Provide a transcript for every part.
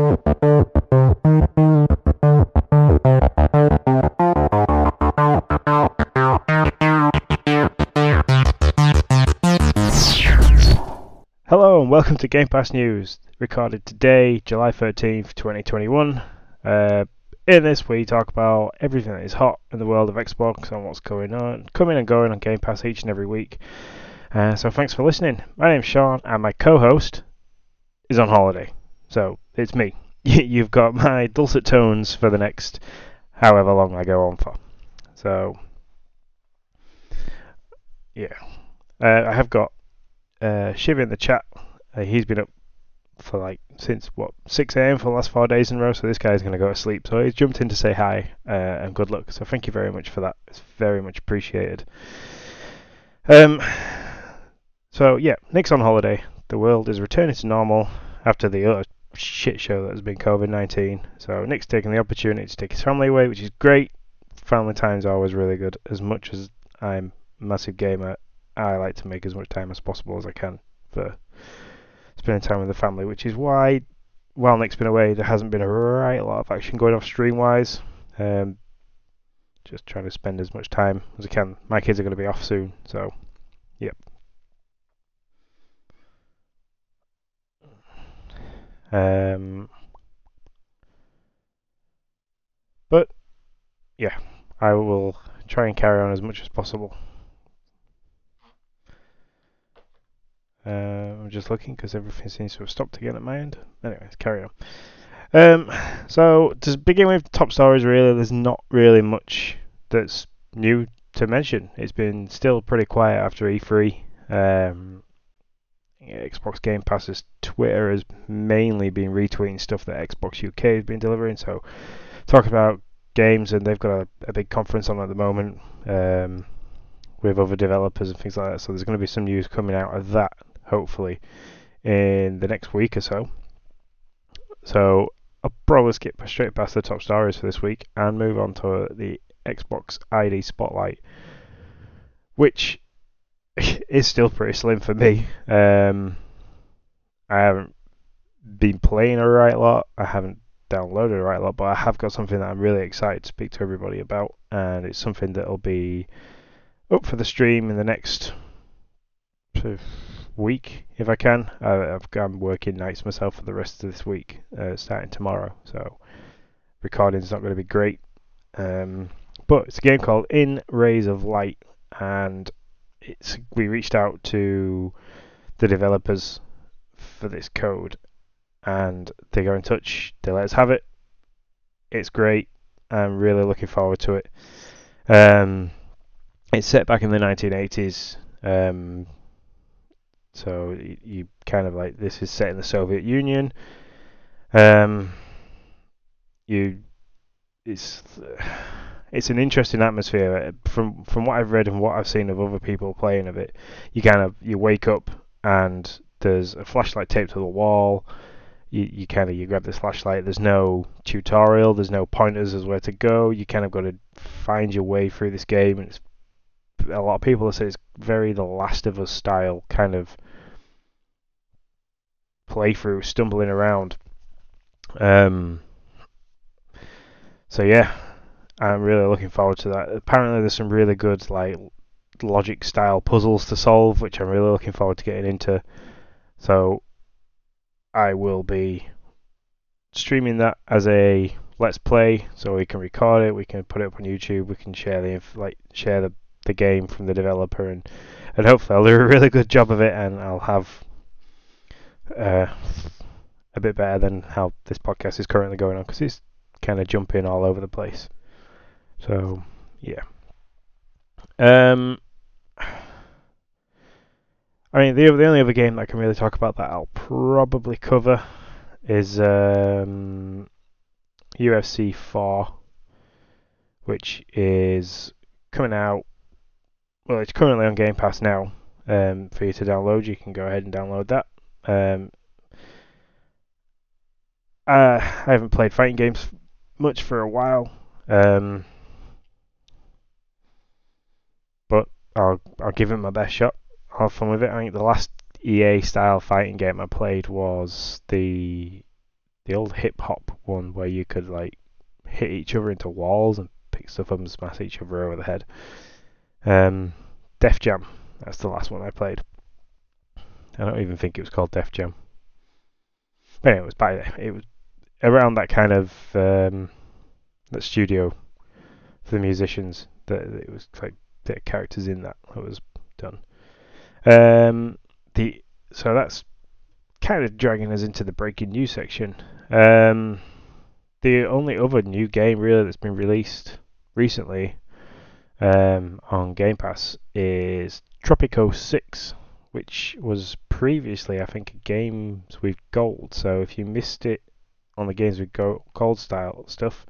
Hello and welcome to Game Pass News, recorded today, July 13th, 2021. Uh, in this, we talk about everything that is hot in the world of Xbox and what's going on, coming and going on Game Pass each and every week. Uh, so thanks for listening. My name's Sean, and my co-host is on holiday, so it's me. You've got my dulcet tones for the next however long I go on for. So, yeah, uh, I have got uh, Shiv in the chat. Uh, he's been up for like since what 6 a.m. for the last four days in a row. So this guy's going to go to sleep. So he's jumped in to say hi uh, and good luck. So thank you very much for that. It's very much appreciated. Um. So yeah, Nick's on holiday. The world is returning to normal after the other shit show that has been COVID-19. So Nick's taking the opportunity to take his family away, which is great. Family time's always really good. As much as I'm a massive gamer, I like to make as much time as possible as I can for spending time with the family, which is why, while Nick's been away, there hasn't been a right lot of action going off stream wise. Um, just trying to spend as much time as I can. My kids are going to be off soon, so yep. Um, but yeah, I will try and carry on as much as possible. Uh, I'm just looking because everything seems to have stopped again at my end. Anyways, carry on. Um, so to begin with, top stories really, there's not really much that's new to mention. It's been still pretty quiet after E3. Um, Xbox Game Pass's Twitter has mainly been retweeting stuff that Xbox UK has been delivering. So talking about games, and they've got a, a big conference on at the moment um, with other developers and things like that. So there's going to be some news coming out of that hopefully in the next week or so. So I'll probably skip straight past the top stories for this week and move on to the Xbox ID Spotlight, which is still pretty slim for me. Um, I haven't been playing a right lot. I haven't downloaded a right lot, but I have got something that I'm really excited to speak to everybody about, and it's something that'll be up for the stream in the next week if I can. I, am working nights myself for the rest of this week, uh, starting tomorrow. So recording's not going to be great. Um, but it's a game called In Rays of Light, and it's we reached out to the developers for this code, and they got in touch. They let us have it. It's great. I'm really looking forward to it. Um, it's set back in the 1980s. Um, so you, kind of like this is set in the Soviet Union. Um, you, it's it's an interesting atmosphere from from what I've read and what I've seen of other people playing of it. You kind of you wake up and there's a flashlight taped to the wall. You, you kind of you grab this flashlight. There's no tutorial. There's no pointers as where to go. You kind of got to find your way through this game, and it's a lot of people say it's very The Last of Us style kind of playthrough, stumbling around. Um, so yeah, I'm really looking forward to that. Apparently, there's some really good like logic style puzzles to solve, which I'm really looking forward to getting into. So I will be streaming that as a let's play, so we can record it, we can put it up on YouTube, we can share the like share the the game from the developer, and and hopefully I'll do a really good job of it, and I'll have uh, a bit better than how this podcast is currently going on because it's kind of jumping all over the place. So yeah. Um, I mean the the only other game that I can really talk about that I'll probably cover is um, UFC 4, which is coming out well, it's currently on Game Pass now um, for you to download. You can go ahead and download that. Um, uh, I haven't played fighting games much for a while, um, but I'll I'll give it my best shot. I'll have fun with it. I think the last EA style fighting game I played was the the old hip hop one where you could like hit each other into walls and pick stuff up and smash each other over the head. Um, Def Jam, that's the last one I played. I don't even think it was called Def Jam. But anyway, it was by it was around that kind of um, that studio for the musicians that it was like the characters in that that was done. Um, the so that's kind of dragging us into the breaking news section. Um, the only other new game really that's been released recently um, on Game Pass is Tropico 6, which was previously, I think, Games with Gold. So if you missed it on the Games with Gold style stuff,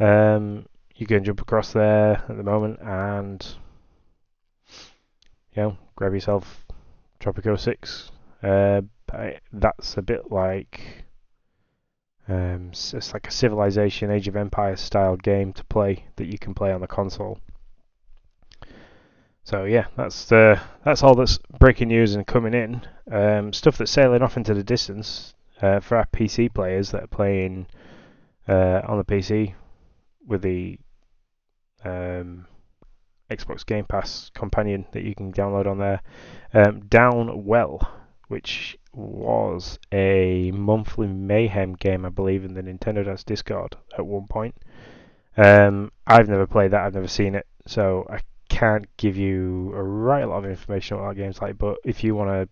um, you can jump across there at the moment and you know grab yourself Tropico 6. Uh, that's a bit like um, it's like a Civilization Age of Empires style game to play that you can play on the console. So yeah, that's the that's all that's breaking news and coming in. Um, stuff that's sailing off into the distance uh, for our PC players that are playing uh, on the PC with the um, Xbox Game Pass companion that you can download on there. Um, Downwell, which was a monthly mayhem game, I believe, in the Nintendo Dads Discord at one point. Um, I've never played that. I've never seen it, so I can't give you a right lot of information on what that game's like. But if you want to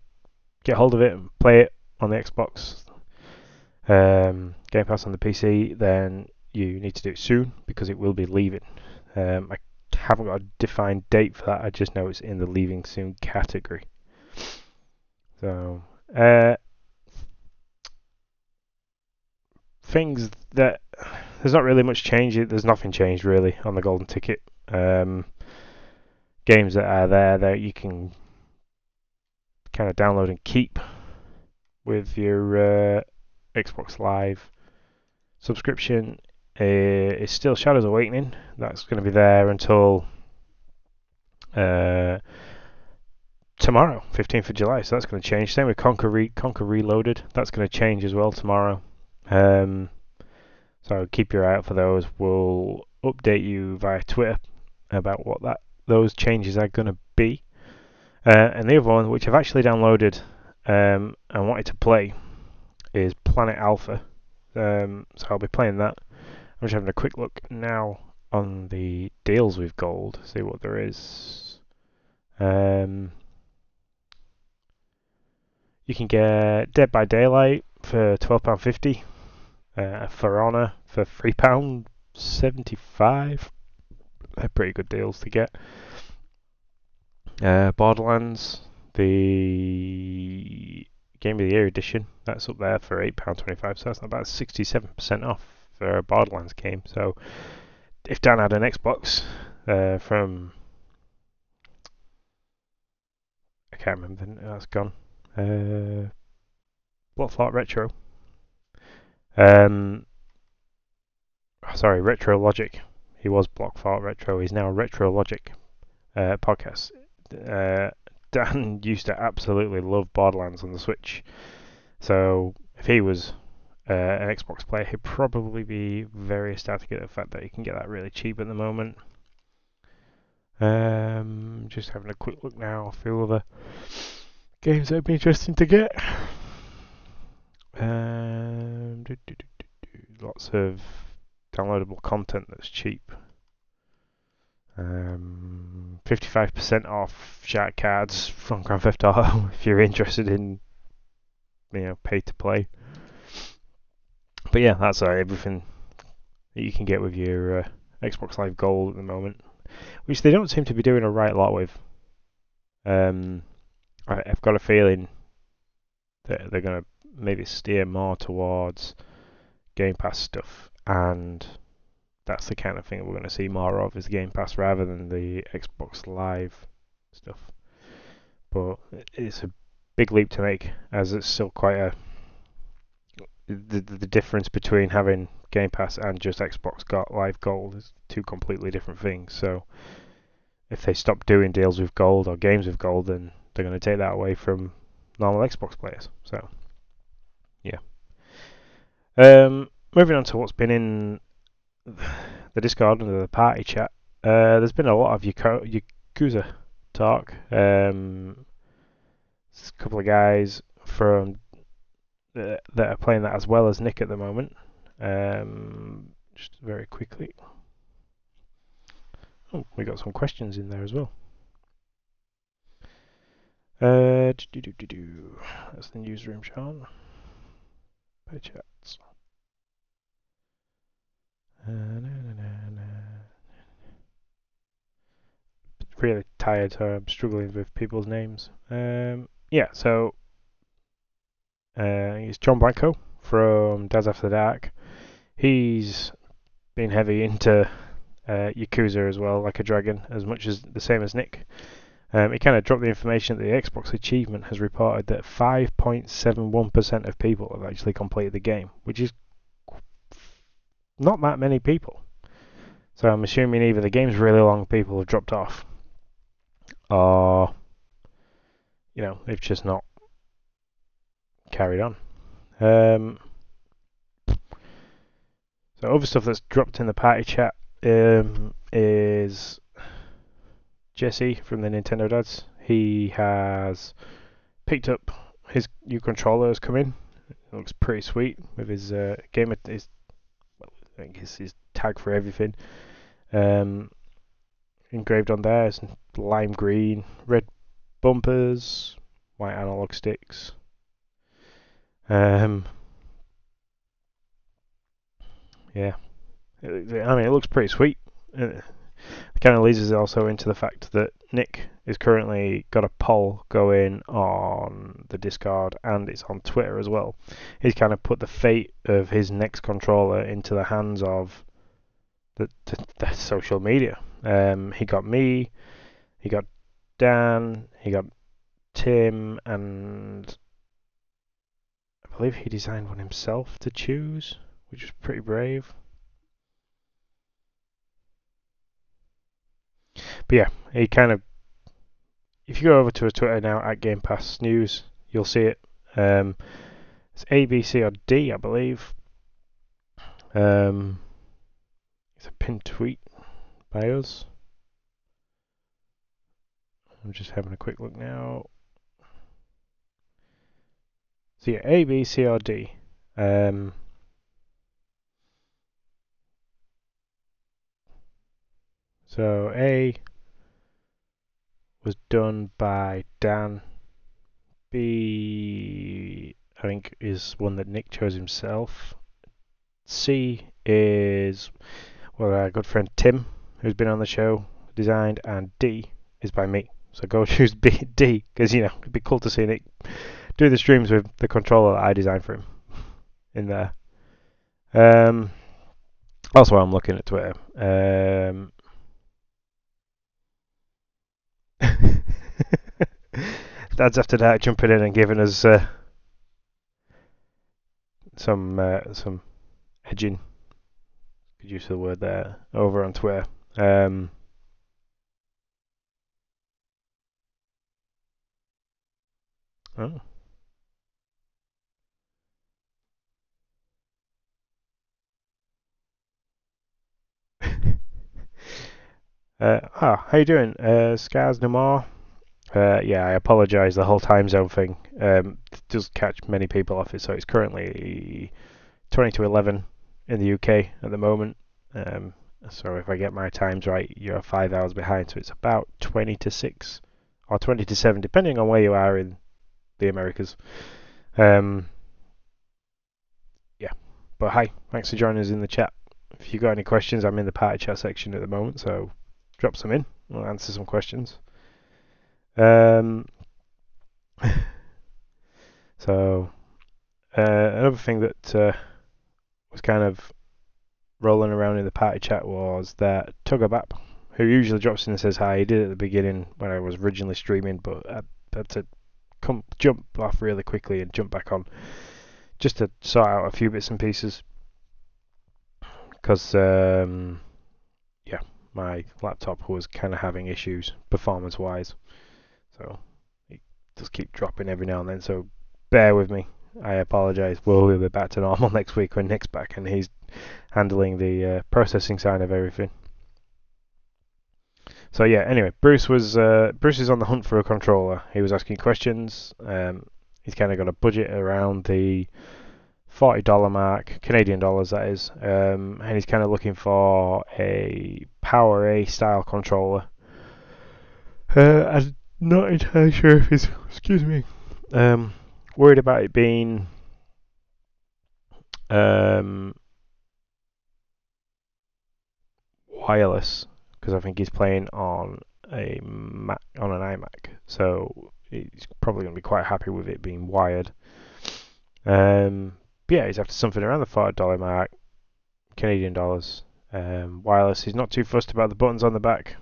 get hold of it and play it on the Xbox um, Game Pass on the PC, then you need to do it soon because it will be leaving. Um, I haven't got a defined date for that. I just know it's in the leaving soon category. So, uh, things that there's not really much change. There's nothing changed really on the golden ticket. Um, games that are there that you can kind of download and keep with your uh, Xbox Live subscription uh, is still Shadows Awakening. That's going to be there until uh, tomorrow, 15th of July. So that's going to change. Same with Conker, Re- Conker Reloaded. That's going to change as well tomorrow. Um, so keep your eye out for those. We'll update you via Twitter about what that those changes are going to be. Uh, and the other one, which I've actually downloaded um, and wanted to play, is Planet Alpha. Um, so I'll be playing that. I'm just having a quick look now on the deals with gold, see what there is. Um, you can get Dead by Daylight for £12.50, uh, For Honor for £3.75. They're pretty good deals to get. Uh, Borderlands, the Game of the Year edition, that's up there for £8.25, so that's about 67% off a Borderlands game. So if Dan had an Xbox uh, from I can't remember, that's gone. Uh, Block Retro. Um, sorry, Retro Logic. He was Block Retro. He's now Retro Logic uh, podcast. Uh, Dan used to absolutely love Borderlands on the Switch. So if he was uh, an Xbox player, he'd probably be very ecstatic at the fact that he can get that really cheap at the moment. Um, just having a quick look now, a few other games that would be interesting to get. Um, do, do, do, lots of downloadable content that's cheap. Um, 55% off shark cards from Grand Theft Auto if you're interested in you know pay to play but yeah, that's uh, everything that you can get with your uh, Xbox Live Gold at the moment, which they don't seem to be doing a right lot with. Um, I, have got a feeling that they're going to maybe steer more towards Game Pass stuff, and that's the kind of thing we're going to see more of is Game Pass rather than the Xbox Live stuff. But it's a big leap to make, as it's still quite a the, the difference between having Game Pass and just Xbox got Live Gold is two completely different things. So if they stop doing deals with Gold or games with Gold, then they're going to take that away from normal Xbox players. So yeah. Um, moving on to what's been in the Discord and the party chat. Uh, there's been a lot of Yakuza talk. Um, a couple of guys from that are playing that as well as Nick at the moment. Um, just very quickly. Oh, we got some questions in there as well. Uh. That's the newsroom, Sean. Pay chats. Uh, really tired, so I'm struggling with people's names. Um, yeah, so uh, he's John Blanco from Dads After Dark. He's been heavy into uh, Yakuza as well, like a dragon, as much as the same as Nick. Um, he kind of dropped the information that the Xbox Achievement has reported that 5.71% of people have actually completed the game, which is not that many people. So I'm assuming either the game's really long, people have dropped off, or you know they've just not carried on. Um, so other stuff that's dropped in the party chat um, is Jesse from the Nintendo Dads. He has picked up his new controller has come in. It looks pretty sweet with his uh, game. His, well, I think his, his tag for everything. Um, engraved on there is lime green, red bumpers, white analog sticks. Um, yeah, I mean it looks pretty sweet. It kind of leads us also into the fact that Nick is currently got a poll going on the Discord and it's on Twitter as well. He's kind of put the fate of his next controller into the hands of the, the, the social media. Um, he got me, he got Dan, he got Tim, and believe he designed one himself to choose, which was pretty brave. But yeah, he kind of. If you go over to his Twitter now at Game Pass News, you'll see it. Um, it's A, B, C, or D, I believe. Um, it's a pinned tweet by us. I'm just having a quick look now. So yeah, A, B, C, or D. Um, so A was done by Dan. B, I think, is one that Nick chose himself. C is well, our good friend Tim, who's been on the show, designed, and D is by me. So go choose B, D, because you know it'd be cool to see Nick do the streams with the controller I designed for him in there. Um, also, I'm looking at Twitter. Um, Dad's After Dark jumping in and giving us uh, some uh, some edging. Could use the word there over on Twitter. Um, oh. Uh, ah, how you doing? Uh, no more. Uh, yeah, I apologise. The whole time zone thing um, does catch many people off it. So it's currently 20 to 11 in the UK at the moment. Um, so if I get my times right, you're five hours behind. So it's about 20 to 6 or 20 to 7, depending on where you are in the Americas. Um, yeah, but hi, thanks for joining us in the chat. If you got any questions, I'm in the party chat section at the moment, so drop some in. We'll answer some questions. Um, so uh, another thing that uh, was kind of rolling around in the party chat was that Tugabap, who usually drops in and says hi, he did at the beginning when I was originally streaming, but I had to come jump off really quickly and jump back on just to sort out a few bits and pieces because um, yeah, my laptop was kind of having issues performance wise, so it does keep dropping every now and then. So bear with me. I apologise. We'll be back to normal next week when Nick's back and he's handling the uh, processing side of everything. So yeah. Anyway, Bruce was uh, Bruce is on the hunt for a controller. He was asking questions. Um, he's kind of got a budget around the forty dollar mark, Canadian dollars that is, um, and he's kind of looking for a PowerA style controller. Uh, I'm not entirely sure if he's excuse me, um, worried about it being um, wireless because I think he's playing on a Mac, on an iMac, so he's probably going to be quite happy with it being wired. Um, yeah, he's after something around the five dollar mark, Canadian dollars. Um, wireless. He's not too fussed about the buttons on the back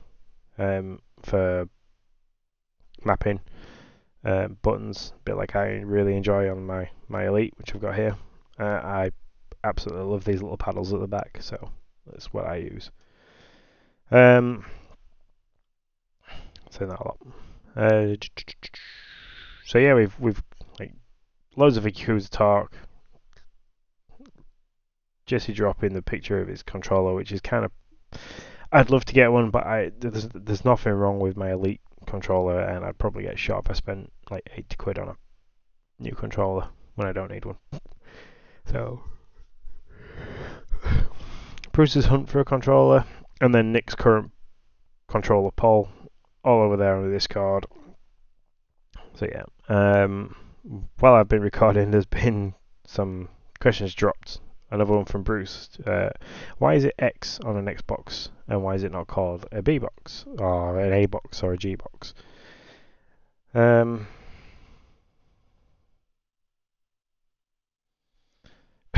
um, for mapping uh, buttons, a bit like I really enjoy on my my Elite, which I've got here. Uh, I absolutely love these little paddles at the back, so that's what I use. Um, say that a lot. Uh, so yeah, we've we've like loads of Yakuza talk. Jesse dropping the picture of his controller, which is kind of. I'd love to get one, but I there's there's nothing wrong with my Elite controller, and I'd probably get shot if I spent like eighty quid on a new controller when I don't need one. So Bruce's hunt for a controller and then Nick's current controller Paul all over there on the Discord. So yeah, um, while I've been recording, there's been some questions dropped. Another one from Bruce. Uh, why is it X on an Xbox and why is it not called a B box or an A box or a G box? Um,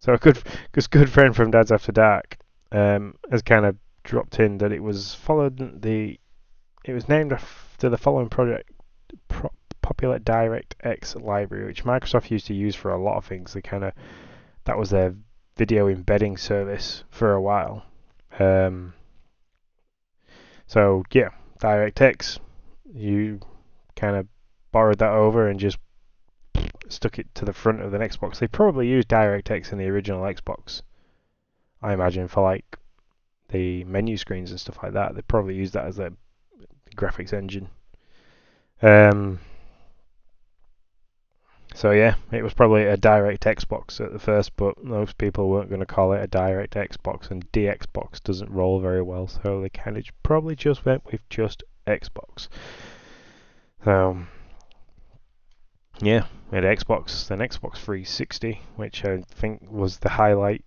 so a good, good friend from Dad's After Dark um, has kind of dropped in that it was followed the it was named after the following project pro, popular DirectX library, which Microsoft used to use for a lot of things. They kind of that was their video embedding service for a while. Um, so yeah, DirectX, you kind of borrowed that over and just stuck it to the front of the Xbox. They probably used DirectX in the original Xbox I imagine for like the menu screens and stuff like that. They probably used that as their graphics engine. Um, so yeah, it was probably a direct Xbox at the first, but most people weren't going to call it a direct Xbox, and DXbox doesn't roll very well, so they kind of probably just went with just Xbox. So yeah, we had Xbox, then Xbox 360, which I think was the highlight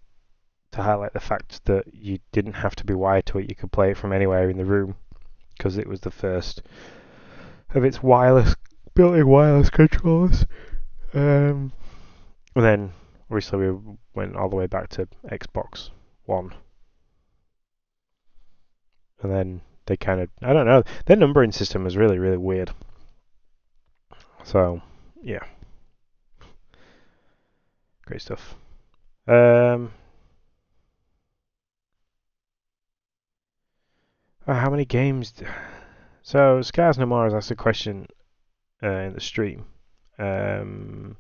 to highlight the fact that you didn't have to be wired to it. You could play it from anywhere in the room because it was the first of its wireless built-in wireless controllers. Um, and then recently we went all the way back to Xbox One, and then they kind of I don't know their numbering system was really really weird. So yeah, great stuff. Um, Uh, how many games? So Scars No More has asked a question uh, in the stream. Um,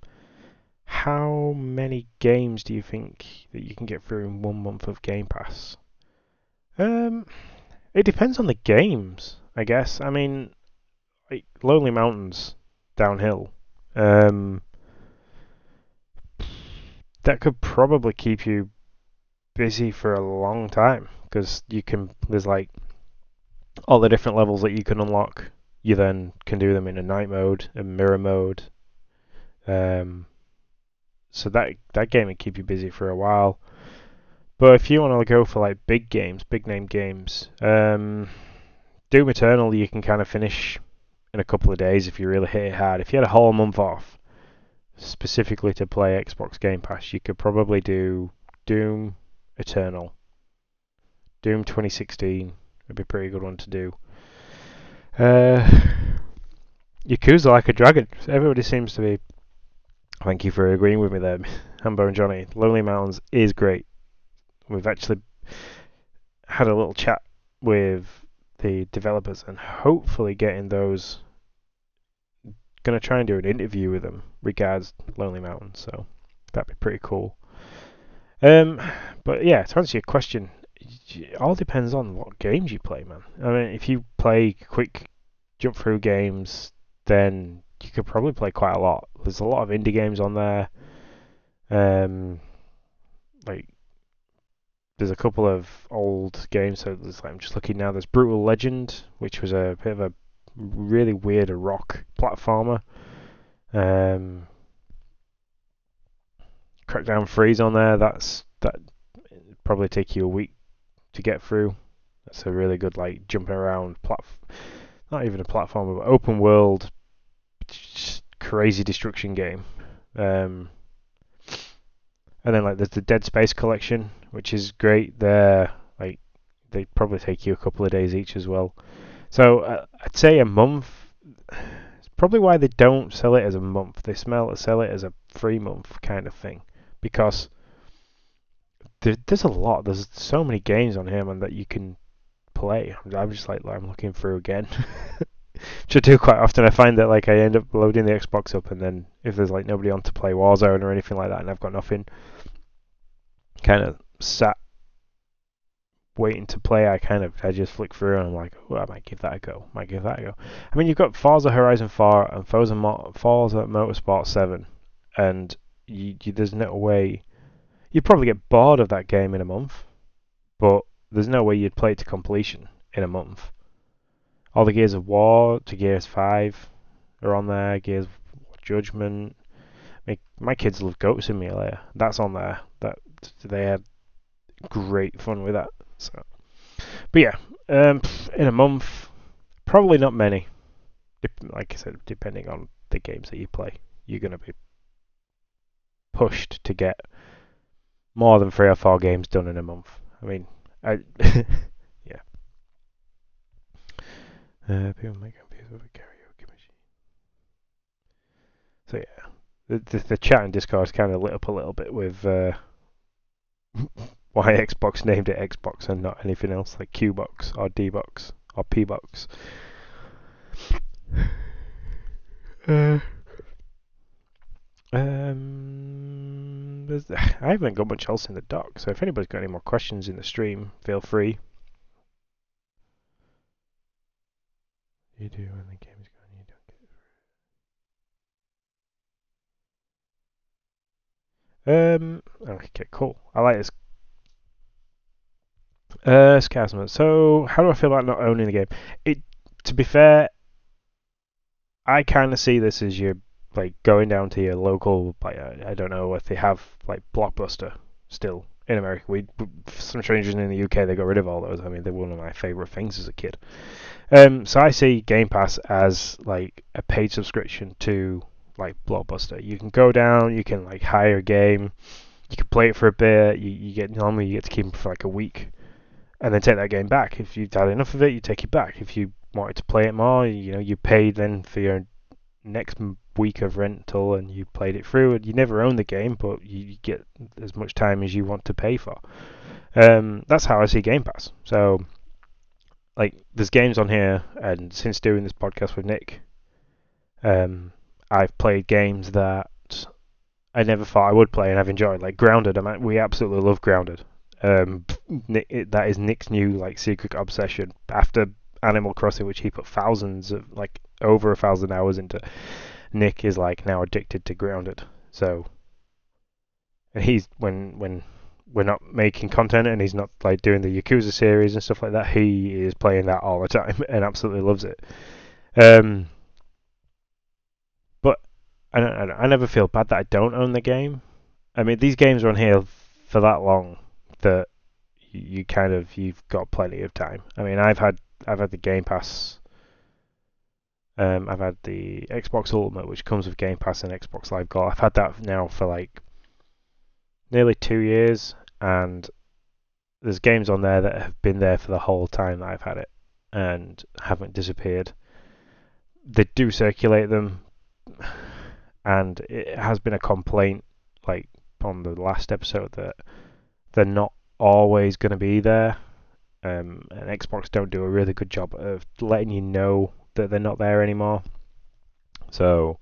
how many games do you think that you can get through in one month of Game Pass? Um, it depends on the games, I guess. I mean, like Lonely Mountains downhill. Um, that could probably keep you busy for a long time because you can. There's like all the different levels that you can unlock. You then can do them in a night mode, a mirror mode. Um, so that that game will keep you busy for a while. But if you want to go for like big games, big name games, um, Doom Eternal you can kind of finish in a couple of days if you really hit it hard. If you had a whole month off specifically to play Xbox Game Pass, you could probably do Doom Eternal, Doom 2016, would be a pretty good one to do. Uh, Yakuza Like a Dragon. Everybody seems to be. Thank you for agreeing with me there, Hambo and Johnny. Lonely Mountains is great. We've actually had a little chat with the developers and hopefully getting those gonna try and do an interview with them regards Lonely Mountain, so that'd be pretty cool. Um, but yeah, to answer your question, it all depends on what games you play, man. I mean, if you play quick jump through games, then you could probably play quite a lot. There's a lot of indie games on there. Um, like there's a couple of old games. So like, I'm just looking now. There's Brutal Legend, which was a bit of a really weird rock platformer. Um, Crackdown Freeze on there. That's that probably take you a week to get through. That's a really good like jumping around platform. Not even a platformer, but open world, crazy destruction game. Um, and then like there's the Dead Space collection, which is great. They're like they probably take you a couple of days each as well. So uh, I'd say a month. It's probably why they don't sell it as a month. They smell sell it as a free month kind of thing because there, there's a lot. There's so many games on here man that you can play. I'm just like I'm looking through again. Which I do quite often. I find that like I end up loading the Xbox up, and then if there's like nobody on to play Warzone or anything like that, and I've got nothing, kind of sat waiting to play. I kind of I just flick through, and I'm like, oh, I might give that a go. Might give that a go. I mean, you've got Forza Horizon 4 and Forza, Mo- Forza Motorsport 7, and you, you, there's no way you'd probably get bored of that game in a month, but there's no way you'd play it to completion in a month. All the Gears of War to Gears 5 are on there, Gears Judgment. My, my kids love Goat Simulator. That's on there. That they had great fun with that. So, but yeah, um, in a month, probably not many. Like I said, depending on the games that you play, you're gonna be pushed to get more than three or four games done in a month. I mean, I yeah. Uh, people with a karaoke machine. So yeah, the, the, the chat and Discord kind of lit up a little bit with uh, why Xbox named it Xbox and not anything else like Qbox or Dbox or Pbox. Uh, um, I haven't got much else in the dock, so if anybody's got any more questions in the stream, feel free. You do when the game is going, you don't get Um, okay, cool. I like this. Uh, Scasma. So, how do I feel about not owning the game? It, to be fair, I kind of see this as your like going down to your local like I, don't know if they have like Blockbuster still in America. We some strange reason in the UK they got rid of all those. I mean they're one of my favorite things as a kid. Um, so I see Game Pass as like a paid subscription to like Blockbuster. You can go down, you can like hire a game, you can play it for a bit. You, you get normally you get to keep it for like a week, and then take that game back. If you've had enough of it, you take it back. If you wanted to play it more, you know you pay then for your next week of rental and you played it through and you never own the game but you get as much time as you want to pay for. Um, that's how I see Game Pass. So like there's games on here and since doing this podcast with Nick um, I've played games that I never thought I would play and I've enjoyed like Grounded. I mean, we absolutely love Grounded. Um, Nick, that is Nick's new like secret obsession after Animal Crossing which he put thousands of like over a thousand hours into Nick is like now addicted to Grounded. So he's when when we're not making content and he's not like doing the Yakuza series and stuff like that, he is playing that all the time and absolutely loves it. Um, but I, don't, I never feel bad that I don't own the game. I mean, these games are on here for that long that you kind of you've got plenty of time. I mean, I've had I've had the Game Pass um, I've had the Xbox Ultimate, which comes with Game Pass and Xbox Live Gold. I've had that now for like nearly two years, and there's games on there that have been there for the whole time that I've had it and haven't disappeared. They do circulate them, and it has been a complaint, like on the last episode, that they're not always going to be there. Um, and Xbox don't do a really good job of letting you know that they're not there anymore. So,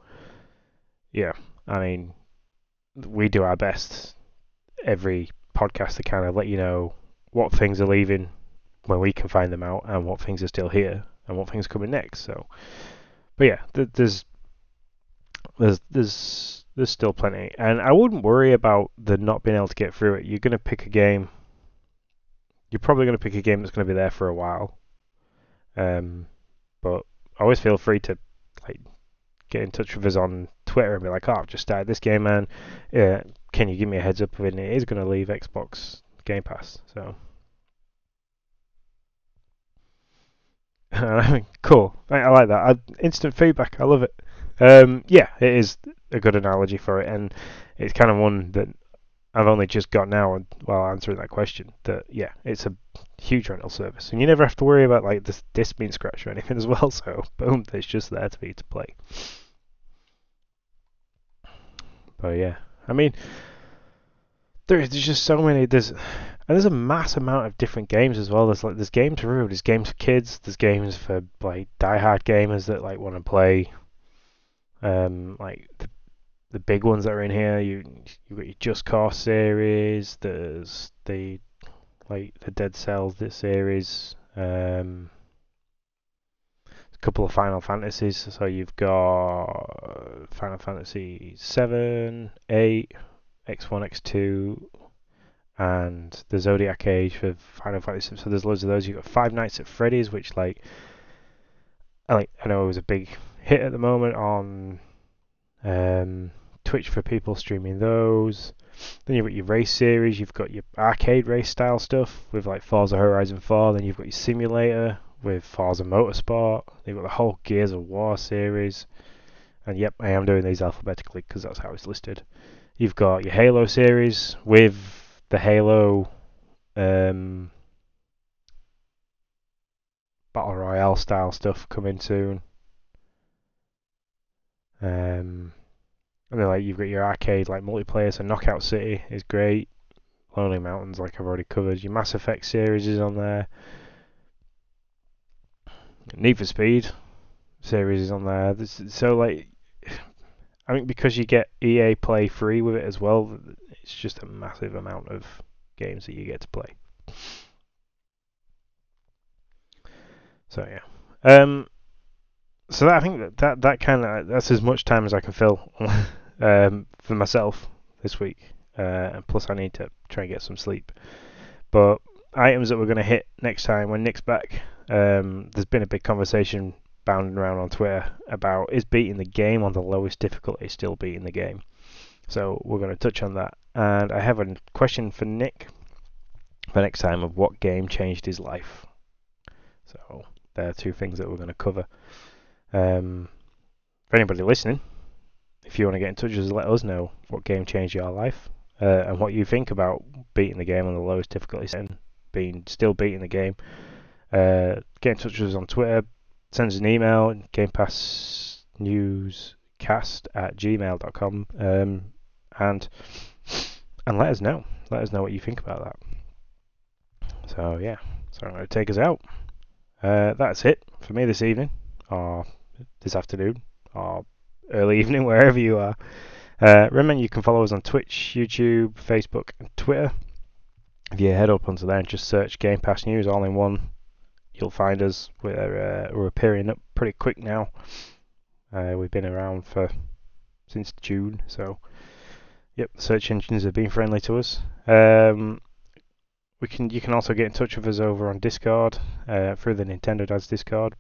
yeah, I mean, we do our best every podcast to kind of let you know what things are leaving when we can find them out and what things are still here and what things are coming next. So, but yeah, th- there's there's there's there's still plenty, and I wouldn't worry about the not being able to get through it. You're gonna pick a game. You're probably gonna pick a game that's gonna be there for a while. Um, but always feel free to like get in touch with us on Twitter and be like, "Oh, I've just started this game, man. Yeah, can you give me a heads up when it is going to leave Xbox Game Pass?" So, cool. I, I like that. I, instant feedback. I love it. Um, yeah, it is a good analogy for it, and it's kind of one that I've only just got now while answering that question. That yeah, it's a huge rental service, and you never have to worry about like this disc being scratched or anything as well. So boom, it's just there for you to play. But yeah, I mean, there's just so many. There's and there's a mass amount of different games as well. There's like there's games for everyone. There's games for kids. There's games for like diehard gamers that like want to play. Um, like the the big ones that are in here. You you got your Just Cause series. There's the like the Dead Cells this series. Um, a couple of Final Fantasies. So you've got Final Fantasy seven, eight, X one, X two, and the Zodiac Age for Final Fantasy. So there's loads of those. You've got Five Nights at Freddy's, which like I like I know it was a big hit at the moment on um, Twitch for people streaming those. Then you've got your race series, you've got your arcade race style stuff with like Forza Horizon 4, then you've got your simulator with Forza Motorsport, you've got the whole Gears of War series. And yep, I am doing these alphabetically because that's how it's listed. You've got your Halo series with the Halo um, Battle Royale style stuff coming soon. Um, and then like you've got your arcade like multiplayer, so Knockout City is great. Lonely Mountains, like I've already covered. Your Mass Effect series is on there. Need for Speed series is on there. So like, I think because you get EA Play free with it as well, it's just a massive amount of games that you get to play. So yeah. Um, so that, I think that that, that kind of that's as much time as I can fill um, for myself this week. Uh, plus, I need to try and get some sleep. But items that we're going to hit next time when Nick's back. Um, there's been a big conversation bounding around on Twitter about is beating the game on the lowest difficulty still beating the game. So we're going to touch on that. And I have a question for Nick for next time of what game changed his life. So there are two things that we're going to cover. Um, for anybody listening, if you want to get in touch with us, let us know what game changed your life uh, and what you think about beating the game on the lowest difficulty setting, being still beating the game. Uh, get in touch with us on Twitter, send us an email, gamepassnewscast at gmail.com, um, and and let us know. Let us know what you think about that. So yeah, so I'm going to take us out. Uh, that's it for me this evening, or this afternoon, or early evening, wherever you are. Uh, remember, you can follow us on Twitch, YouTube, Facebook, and Twitter. If you head up onto there and just search Game Pass News all in one, you'll find us. We're, uh, we're appearing up pretty quick now. Uh, we've been around for since June, so yep, search engines have been friendly to us. Um, we can you can also get in touch with us over on Discord uh, through the Nintendo Dads Discord.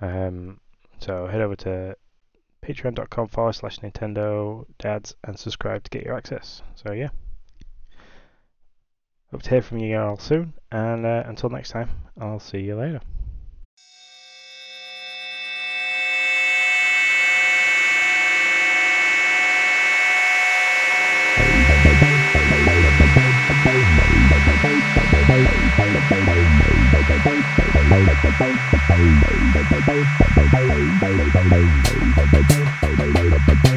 Um, so head over to patreon.com forward slash Nintendo Dads and subscribe to get your access. So yeah. Hope to hear from you all soon, and uh, until next time, I'll see you later. Thank you.